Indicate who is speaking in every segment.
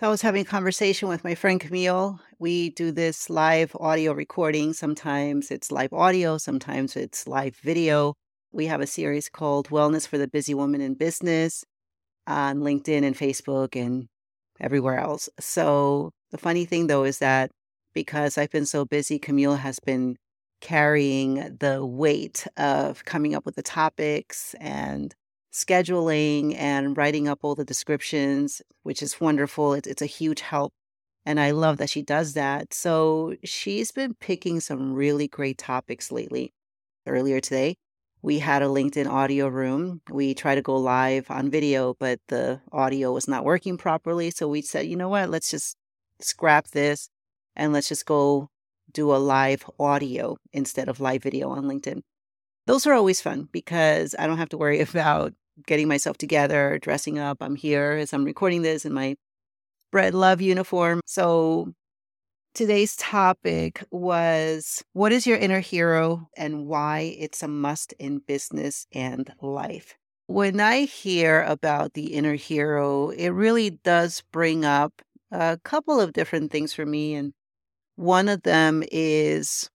Speaker 1: So I was having a conversation with my friend Camille. We do this live audio recording. Sometimes it's live audio, sometimes it's live video. We have a series called Wellness for the Busy Woman in Business on LinkedIn and Facebook and everywhere else. So the funny thing though is that because I've been so busy, Camille has been carrying the weight of coming up with the topics and scheduling and writing up all the descriptions, which is wonderful. It's, it's a huge help. And I love that she does that. So she's been picking some really great topics lately. Earlier today, we had a LinkedIn audio room. We tried to go live on video, but the audio was not working properly. So we said, you know what? Let's just scrap this and let's just go do a live audio instead of live video on LinkedIn. Those are always fun because I don't have to worry about getting myself together, dressing up. I'm here as I'm recording this in my Bread Love uniform. So today's topic was what is your inner hero and why it's a must in business and life. When I hear about the inner hero, it really does bring up a couple of different things for me. And one of them is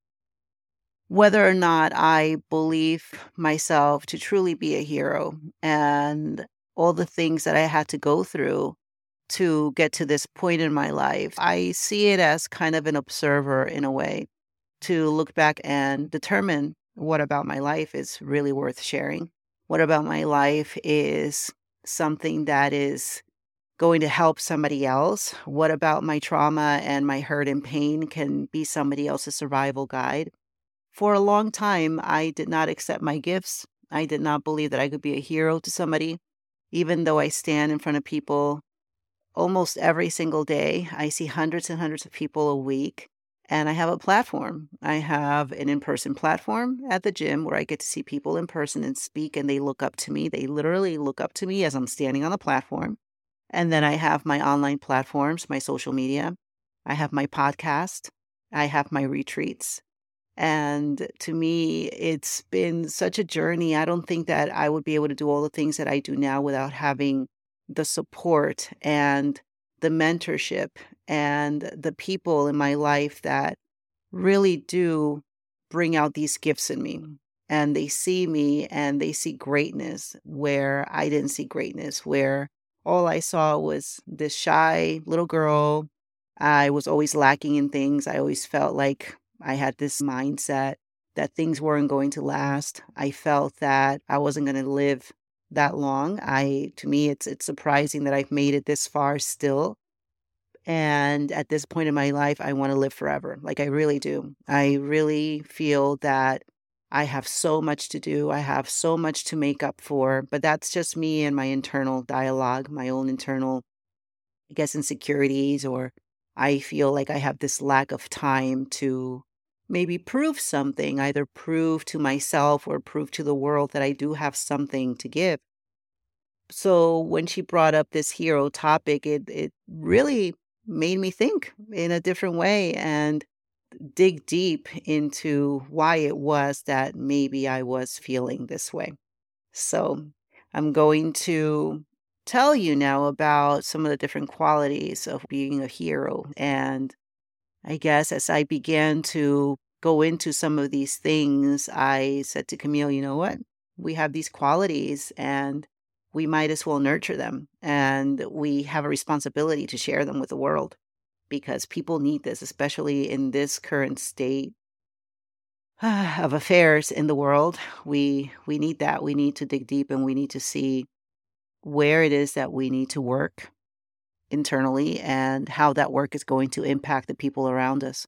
Speaker 1: whether or not I believe myself to truly be a hero and all the things that I had to go through to get to this point in my life. I see it as kind of an observer in a way to look back and determine what about my life is really worth sharing. What about my life is something that is going to help somebody else? What about my trauma and my hurt and pain can be somebody else's survival guide? For a long time, I did not accept my gifts. I did not believe that I could be a hero to somebody, even though I stand in front of people almost every single day. I see hundreds and hundreds of people a week, and I have a platform. I have an in person platform at the gym where I get to see people in person and speak, and they look up to me. They literally look up to me as I'm standing on the platform. And then I have my online platforms, my social media. I have my podcast. I have my retreats. And to me, it's been such a journey. I don't think that I would be able to do all the things that I do now without having the support and the mentorship and the people in my life that really do bring out these gifts in me. And they see me and they see greatness where I didn't see greatness, where all I saw was this shy little girl. I was always lacking in things. I always felt like I had this mindset that things weren't going to last. I felt that I wasn't going to live that long. I to me it's it's surprising that I've made it this far still. And at this point in my life, I want to live forever. Like I really do. I really feel that I have so much to do. I have so much to make up for, but that's just me and my internal dialogue, my own internal I guess insecurities or I feel like I have this lack of time to maybe prove something, either prove to myself or prove to the world that I do have something to give. So when she brought up this hero topic, it it really made me think in a different way and dig deep into why it was that maybe I was feeling this way. So I'm going to tell you now about some of the different qualities of being a hero. And I guess as I began to go into some of these things, I said to Camille, you know what? We have these qualities and we might as well nurture them. And we have a responsibility to share them with the world because people need this, especially in this current state of affairs in the world. We we need that. We need to dig deep and we need to see where it is that we need to work internally and how that work is going to impact the people around us.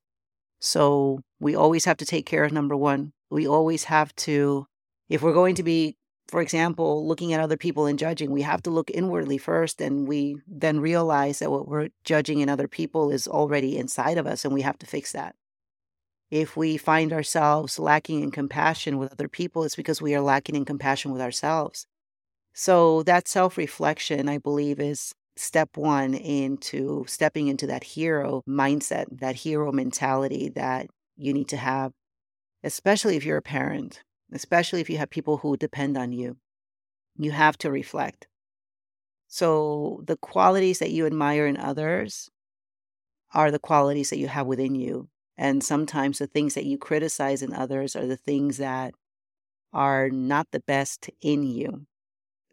Speaker 1: So we always have to take care of number one. We always have to, if we're going to be, for example, looking at other people and judging, we have to look inwardly first and we then realize that what we're judging in other people is already inside of us and we have to fix that. If we find ourselves lacking in compassion with other people, it's because we are lacking in compassion with ourselves. So that self reflection, I believe, is step one into stepping into that hero mindset, that hero mentality that you need to have, especially if you're a parent, especially if you have people who depend on you. You have to reflect. So the qualities that you admire in others are the qualities that you have within you. And sometimes the things that you criticize in others are the things that are not the best in you.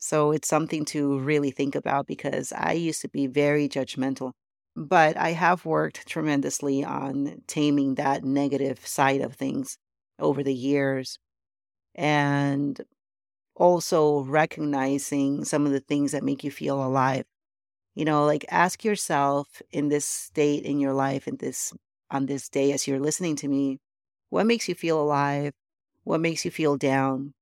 Speaker 1: So it's something to really think about because I used to be very judgmental. But I have worked tremendously on taming that negative side of things over the years and also recognizing some of the things that make you feel alive. You know, like ask yourself in this state in your life, in this on this day as you're listening to me, what makes you feel alive? What makes you feel down?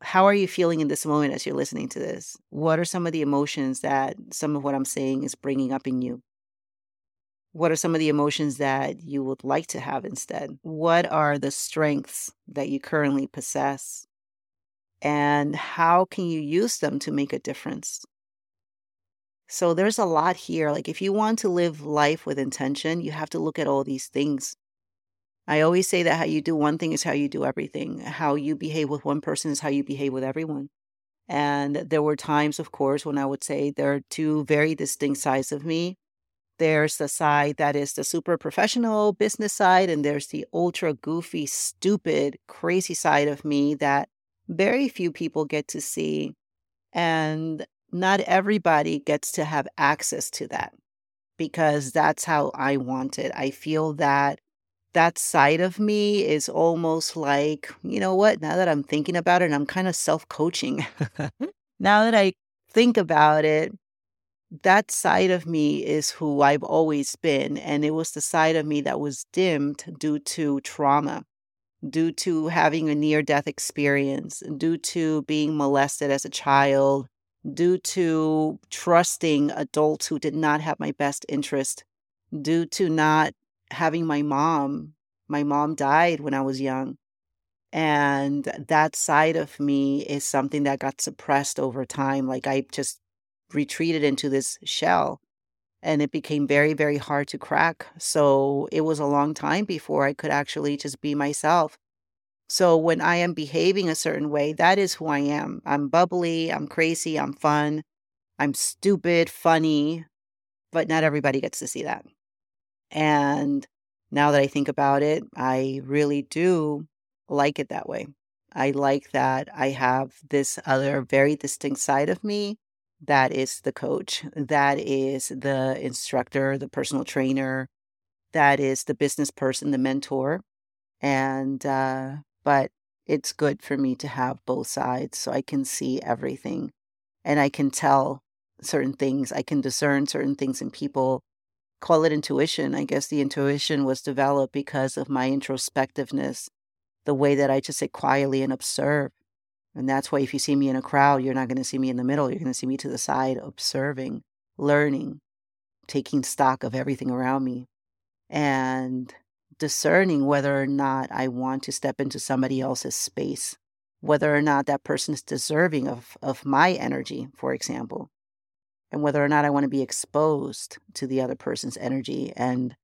Speaker 1: How are you feeling in this moment as you're listening to this? What are some of the emotions that some of what I'm saying is bringing up in you? What are some of the emotions that you would like to have instead? What are the strengths that you currently possess? And how can you use them to make a difference? So there's a lot here. Like, if you want to live life with intention, you have to look at all these things. I always say that how you do one thing is how you do everything. How you behave with one person is how you behave with everyone. And there were times, of course, when I would say there are two very distinct sides of me. There's the side that is the super professional business side, and there's the ultra goofy, stupid, crazy side of me that very few people get to see. And not everybody gets to have access to that because that's how I want it. I feel that that side of me is almost like, you know what, now that I'm thinking about it, I'm kind of self coaching. now that I think about it, that side of me is who I've always been. And it was the side of me that was dimmed due to trauma, due to having a near death experience, due to being molested as a child, due to trusting adults who did not have my best interest, due to not having my mom. My mom died when I was young. And that side of me is something that got suppressed over time. Like I just retreated into this shell and it became very, very hard to crack. So it was a long time before I could actually just be myself. So when I am behaving a certain way, that is who I am. I'm bubbly, I'm crazy, I'm fun, I'm stupid, funny, but not everybody gets to see that. And now that I think about it, I really do like it that way. I like that I have this other very distinct side of me that is the coach, that is the instructor, the personal trainer, that is the business person, the mentor. And uh, but it's good for me to have both sides so I can see everything and I can tell certain things. I can discern certain things in people. Call it intuition. I guess the intuition was developed because of my introspectiveness, the way that I just sit quietly and observe. And that's why if you see me in a crowd, you're not going to see me in the middle. You're going to see me to the side, observing, learning, taking stock of everything around me. And discerning whether or not I want to step into somebody else's space, whether or not that person is deserving of, of my energy, for example, and whether or not I want to be exposed to the other person's energy and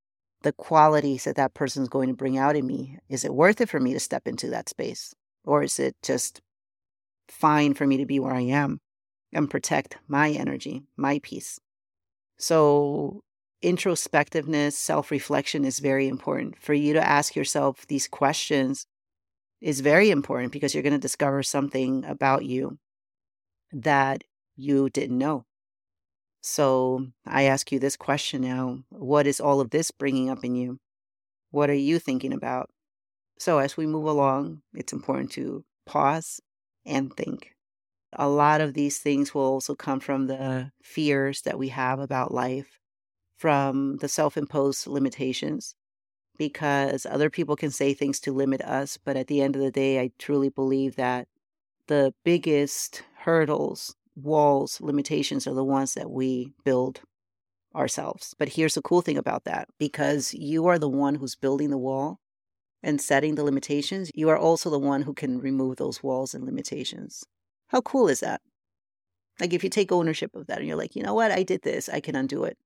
Speaker 1: the qualities that that person is going to bring out in me. Is it worth it for me to step into that space? Or is it just fine for me to be where I am and protect my energy, my peace? So introspectiveness, self reflection is very important. For you to ask yourself these questions is very important because you're going to discover something about you that you didn't know. So I ask you this question now What is all of this bringing up in you? What are you thinking about? So as we move along, it's important to pause and think. A lot of these things will also come from the fears that we have about life from the self imposed limitations because other people can say things to limit us. But at the end of the day, I truly believe that the biggest hurdles, walls, limitations are the ones that we build ourselves. But here's the cool thing about that because you are the one who's building the wall and setting the limitations, you are also the one who can remove those walls and limitations. How cool is that? Like if you take ownership of that and you're like, you know what, I did this, I can undo it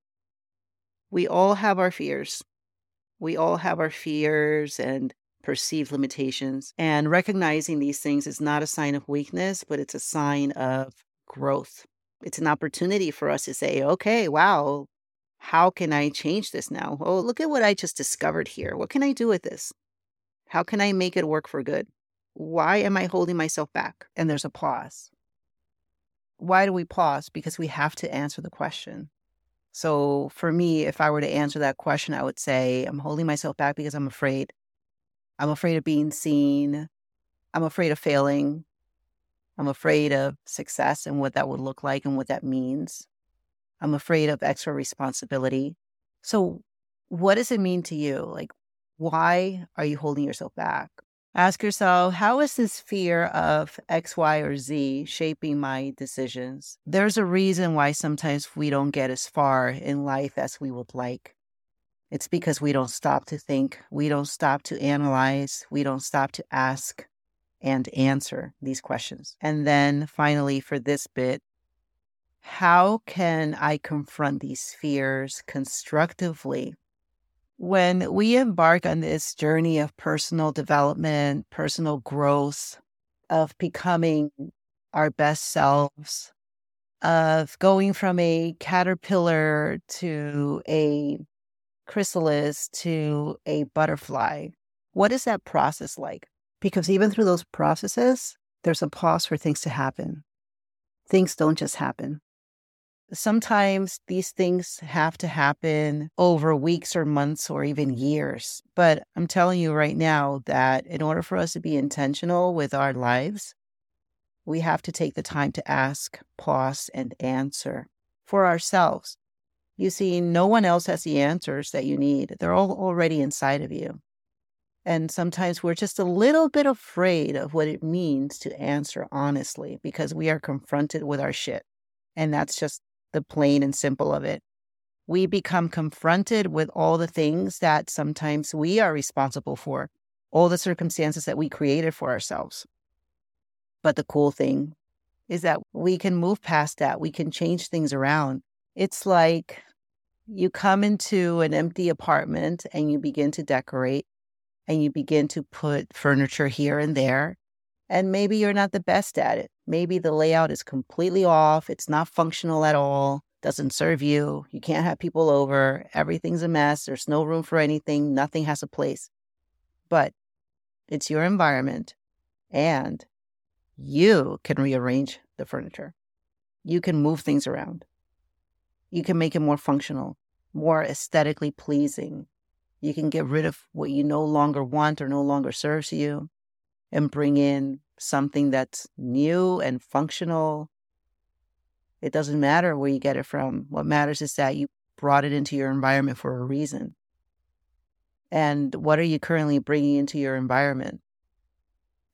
Speaker 1: we all have our fears. We all have our fears and perceived limitations. And recognizing these things is not a sign of weakness, but it's a sign of growth. It's an opportunity for us to say, okay, wow, how can I change this now? Oh, look at what I just discovered here. What can I do with this? How can I make it work for good? Why am I holding myself back? And there's a pause. Why do we pause? Because we have to answer the question. So for me, if I were to answer that question, I would say, I'm holding myself back because I'm afraid. I'm afraid of being seen. I'm afraid of failing. I'm afraid of success and what that would look like and what that means. I'm afraid of extra responsibility. So, what does it mean to you? Like, why are you holding yourself back? Ask yourself, how is this fear of X, Y, or Z shaping my decisions? There's a reason why sometimes we don't get as far in life as we would like. It's because we don't stop to think, we don't stop to analyze, we don't stop to ask and answer these questions. And then finally, for this bit, how can I confront these fears constructively when we embark on this journey of personal development, personal growth, of becoming our best selves, of going from a caterpillar to a chrysalis to a butterfly, what is that process like? Because even through those processes, there's a pause for things to happen. Things don't just happen sometimes these things have to happen over weeks or months or even years. But I'm telling you right now that in order for us to be intentional with our lives, we have to take the time to ask, pause, and answer for ourselves. You see, no one else has the answers that you need, they're all already inside of you. And sometimes we're just a little bit afraid of what it means to answer honestly because we are confronted with our shit. And that's just the plain and simple of it. We become confronted with all the things that sometimes we are responsible for, all the circumstances that we created for ourselves. But the cool thing is that we can move past that. We can change things around. It's like you come into an empty apartment and you begin to decorate and you begin to put furniture here and there. And maybe you're not the best at it. Maybe the layout is completely off. It's not functional at all. Doesn't serve you. You can't have people over. Everything's a mess. There's no room for anything. Nothing has a place. But it's your environment and you can rearrange the furniture. You can move things around. You can make it more functional, more aesthetically pleasing. You can get rid of what you no longer want or no longer serves you and bring in something that's new and functional. It doesn't matter where you get it from. What matters is that you brought it into your environment for a reason. And what are you currently bringing into your environment?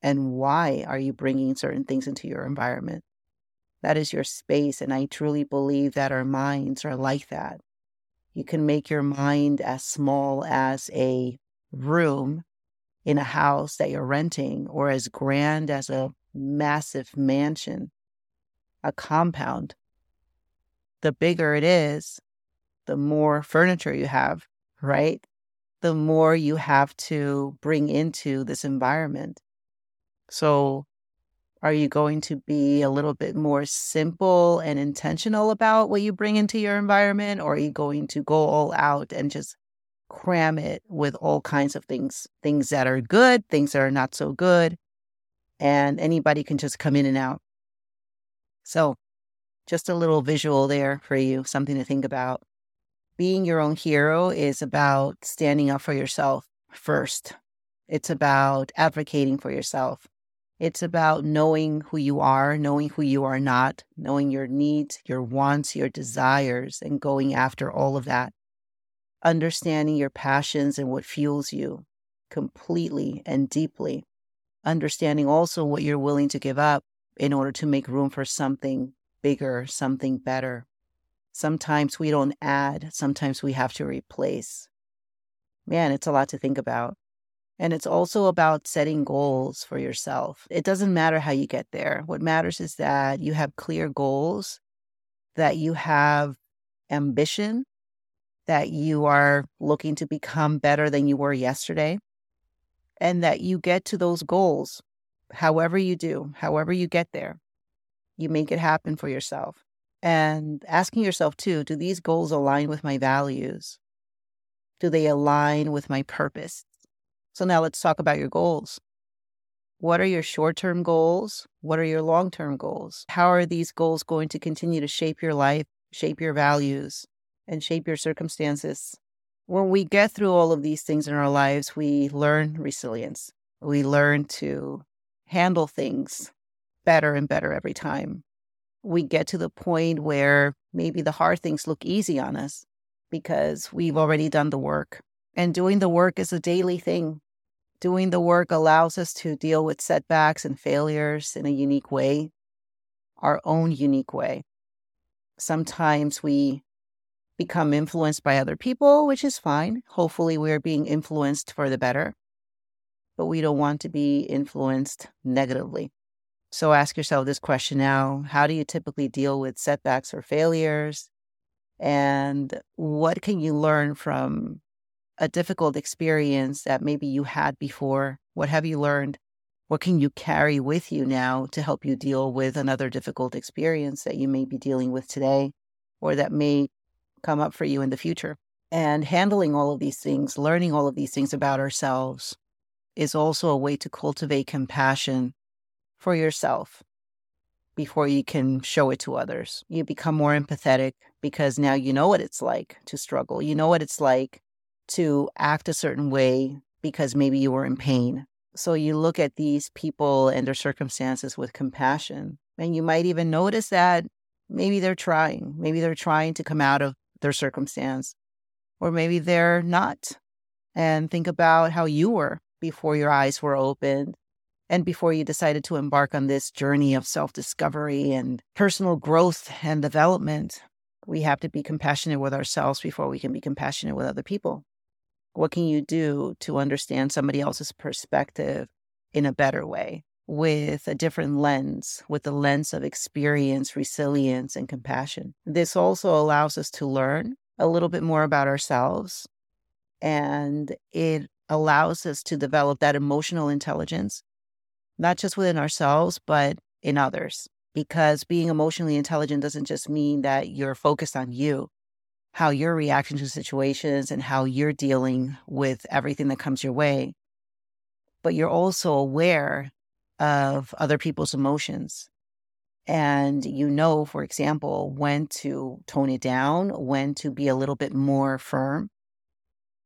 Speaker 1: And why are you bringing certain things into your environment? That is your space. And I truly believe that our minds are like that. You can make your mind as small as a room in a house that you're renting or as grand as a massive mansion, a compound. The bigger it is, the more furniture you have, right? The more you have to bring into this environment. So, are you going to be a little bit more simple and intentional about what you bring into your environment, or are you going to go all out and just cram it with all kinds of things things that are good, things that are not so good. And anybody can just come in and out. So, just a little visual there for you, something to think about. Being your own hero is about standing up for yourself first. It's about advocating for yourself. It's about knowing who you are, knowing who you are not, knowing your needs, your wants, your desires, and going after all of that understanding your passions and what fuels you completely and deeply, understanding also what you're willing to give up in order to make room for something bigger, something better. Sometimes we don't add, sometimes we have to replace. Man, it's a lot to think about. And it's also about setting goals for yourself. It doesn't matter how you get there. What matters is that you have clear goals, that you have ambition, that you are looking to become better than you were yesterday, and that you get to those goals, however you do, however you get there. You make it happen for yourself. And asking yourself, too, do these goals align with my values? Do they align with my purpose? So now let's talk about your goals. What are your short term goals? What are your long term goals? How are these goals going to continue to shape your life, shape your values, and shape your circumstances? When we get through all of these things in our lives, we learn resilience. We learn to handle things better and better every time. We get to the point where maybe the hard things look easy on us because we've already done the work. And doing the work is a daily thing. Doing the work allows us to deal with setbacks and failures in a unique way, our own unique way. Sometimes we become influenced by other people, which is fine. Hopefully, we're being influenced for the better, but we don't want to be influenced negatively. So ask yourself this question now How do you typically deal with setbacks or failures? And what can you learn from a difficult experience that maybe you had before? What have you learned? What can you carry with you now to help you deal with another difficult experience that you may be dealing with today or that may come up for you in the future? And handling all of these things, learning all of these things about ourselves is also a way to cultivate compassion for yourself before you can show it to others. You become more empathetic because now you know what it's like to struggle. You know what it's like to act a certain way because maybe you were in pain. So you look at these people and their circumstances with compassion. And you might even notice that maybe they're trying. Maybe they're trying to come out of their circumstance, or maybe they're not. And think about how you were before your eyes were opened and before you decided to embark on this journey of self discovery and personal growth and development. We have to be compassionate with ourselves before we can be compassionate with other people. What can you do to understand somebody else's perspective in a better way with a different lens, with the lens of experience, resilience, and compassion? This also allows us to learn a little bit more about ourselves and it allows us to develop that emotional intelligence, not just within ourselves, but in others. Because being emotionally intelligent doesn't just mean that you're focused on you, how you're reacting to situations and how you're dealing with everything that comes your way. But you're also aware of other people's emotions. And you know, for example, when to tone it down, when to be a little bit more firm,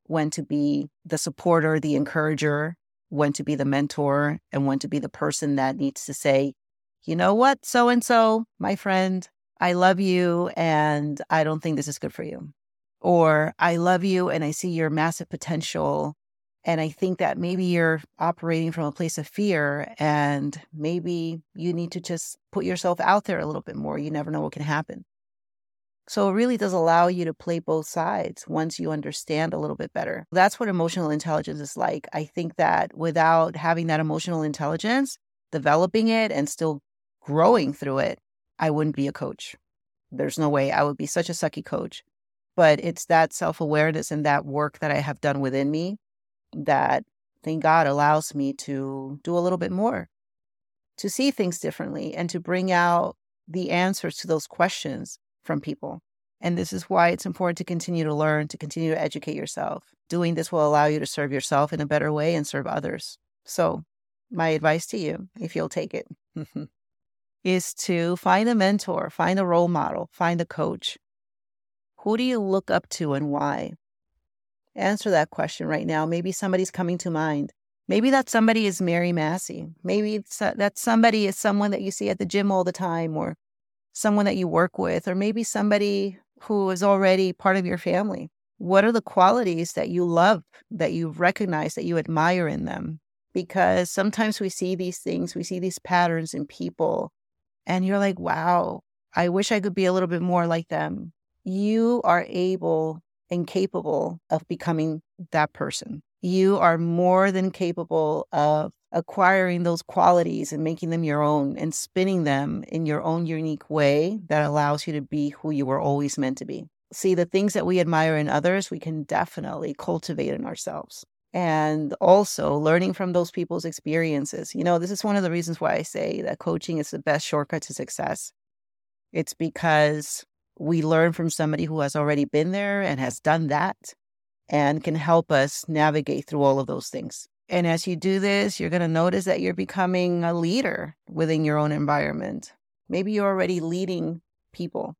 Speaker 1: when to be the supporter, the encourager, when to be the mentor, and when to be the person that needs to say, you know what, so and so, my friend, I love you and I don't think this is good for you. Or I love you and I see your massive potential. And I think that maybe you're operating from a place of fear and maybe you need to just put yourself out there a little bit more. You never know what can happen. So it really does allow you to play both sides once you understand a little bit better. That's what emotional intelligence is like. I think that without having that emotional intelligence, developing it and still growing through it, I wouldn't be a coach. There's no way I would be such a sucky coach. But it's that self awareness and that work that I have done within me that, thank God, allows me to do a little bit more, to see things differently, and to bring out the answers to those questions from people. And this is why it's important to continue to learn, to continue to educate yourself. Doing this will allow you to serve yourself in a better way and serve others. So, my advice to you, if you'll take it, is to find a mentor, find a role model, find a coach. Who do you look up to and why? Answer that question right now. Maybe somebody's coming to mind. Maybe that somebody is Mary Massey. Maybe uh, that somebody is someone that you see at the gym all the time or someone that you work with, or maybe somebody who is already part of your family. What are the qualities that you love, that you recognize, that you admire in them? Because sometimes we see these things, we see these patterns in people, and you're like, wow, I wish I could be a little bit more like them. You are able and capable of becoming that person. You are more than capable of acquiring those qualities and making them your own and spinning them in your own unique way that allows you to be who you were always meant to be. See, the things that we admire in others, we can definitely cultivate in ourselves and also learning from those people's experiences. You know, this is one of the reasons why I say that coaching is the best shortcut to success It's because we learn from somebody who has already been there and has done that and can help us navigate through all of those things. And as you do this, you're going to notice that you're becoming a leader within your own environment. Maybe you're already leading people.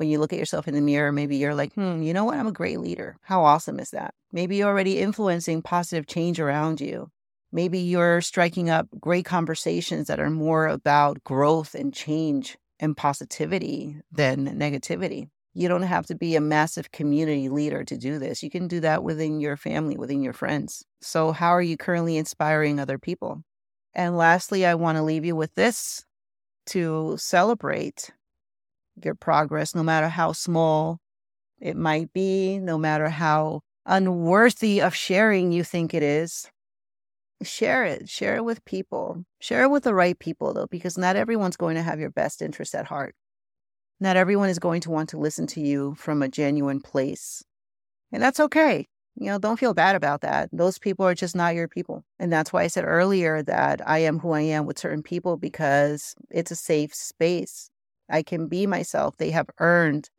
Speaker 1: When you look at yourself in the mirror, maybe you're like, hmm, you know what? I'm a great leader. How awesome is that? Maybe you're already influencing positive change around you. Maybe you're striking up great conversations that are more about growth and change and positivity than negativity. You don't have to be a massive community leader to do this. You can do that within your family, within your friends. So, how are you currently inspiring other people? And lastly, I want to leave you with this to celebrate your progress, no matter how small it might be, no matter how unworthy of sharing you think it is. Share it. Share it with people. Share it with the right people, though, because not everyone's going to have your best interest at heart. Not everyone is going to want to listen to you from a genuine place. And that's okay. You know, don't feel bad about that. Those people are just not your people. And that's why I said earlier that I am who I am with certain people because it's a safe space. I can be myself. They have earned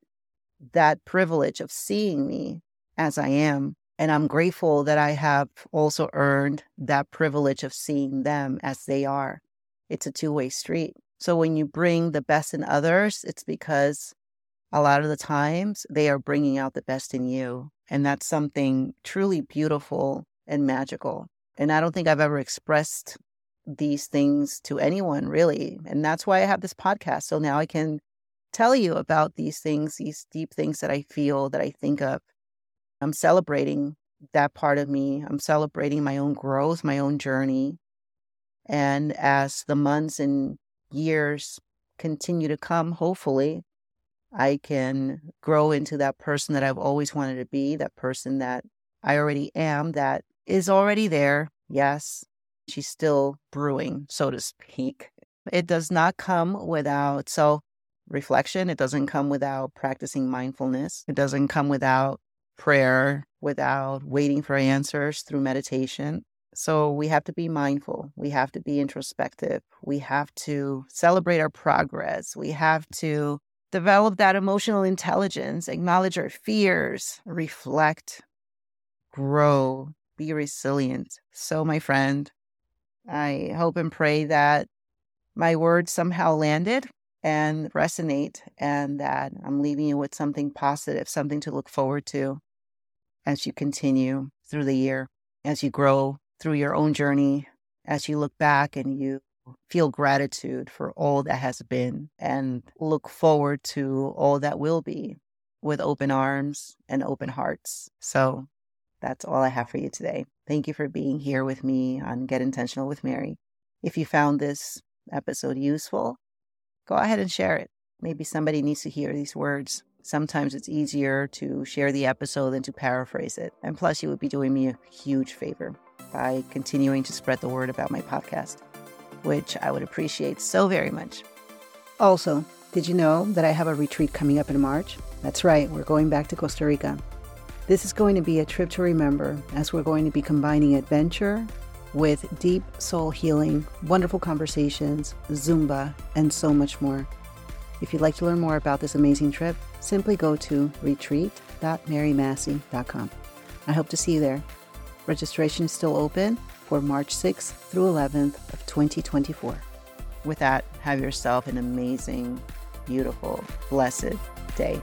Speaker 1: that privilege of seeing me as I am. And I'm grateful that I have also earned that privilege of seeing them as they are. It's a two way street. So when you bring the best in others, it's because a lot of the times they are bringing out the best in you. And that's something truly beautiful and magical. And I don't think I've ever expressed these things to anyone really. And that's why I have this podcast. So now I can tell you about these things, these deep things that I feel, that I think of. I'm celebrating that part of me. I'm celebrating my own growth, my own journey. And as the months and years continue to come, hopefully, I can grow into that person that I've always wanted to be, that person that I already am, that is already there. Yes, she's still brewing, so to speak. It does not come without self reflection. It doesn't come without practicing mindfulness. It doesn't come without prayer, without waiting for answers through meditation. So we have to be mindful. We have to be introspective. We have to celebrate our progress. We have to develop that emotional intelligence, acknowledge our fears, reflect, grow, be resilient. So, my friend, I hope and pray that my words somehow landed and resonate and that I'm leaving you with something positive, something to look forward to as you continue through the year, as you grow through your own journey, as you look back and you feel gratitude for all that has been and look forward to all that will be with open arms and open hearts. So that's all I have for you today. Thank you for being here with me on Get Intentional with Mary. If you found this episode useful, go ahead and share it. Maybe somebody needs to hear these words. Sometimes it's easier to share the episode than to paraphrase it. And plus, you would be doing me a huge favor by continuing to spread the word about my podcast, which I would appreciate so very much. Also, did you know that I have a retreat coming up in March? That's right, we're going back to Costa Rica. This is going to be a trip to remember as we're going to be combining adventure with deep soul healing, wonderful conversations, Zumba, and so much more. If you'd like to learn more about this amazing trip, simply go to retreat.marymassey.com. I hope to see you there. Registration is still open for March 6th through 11th of 2024. With that, have yourself an amazing, beautiful, blessed day.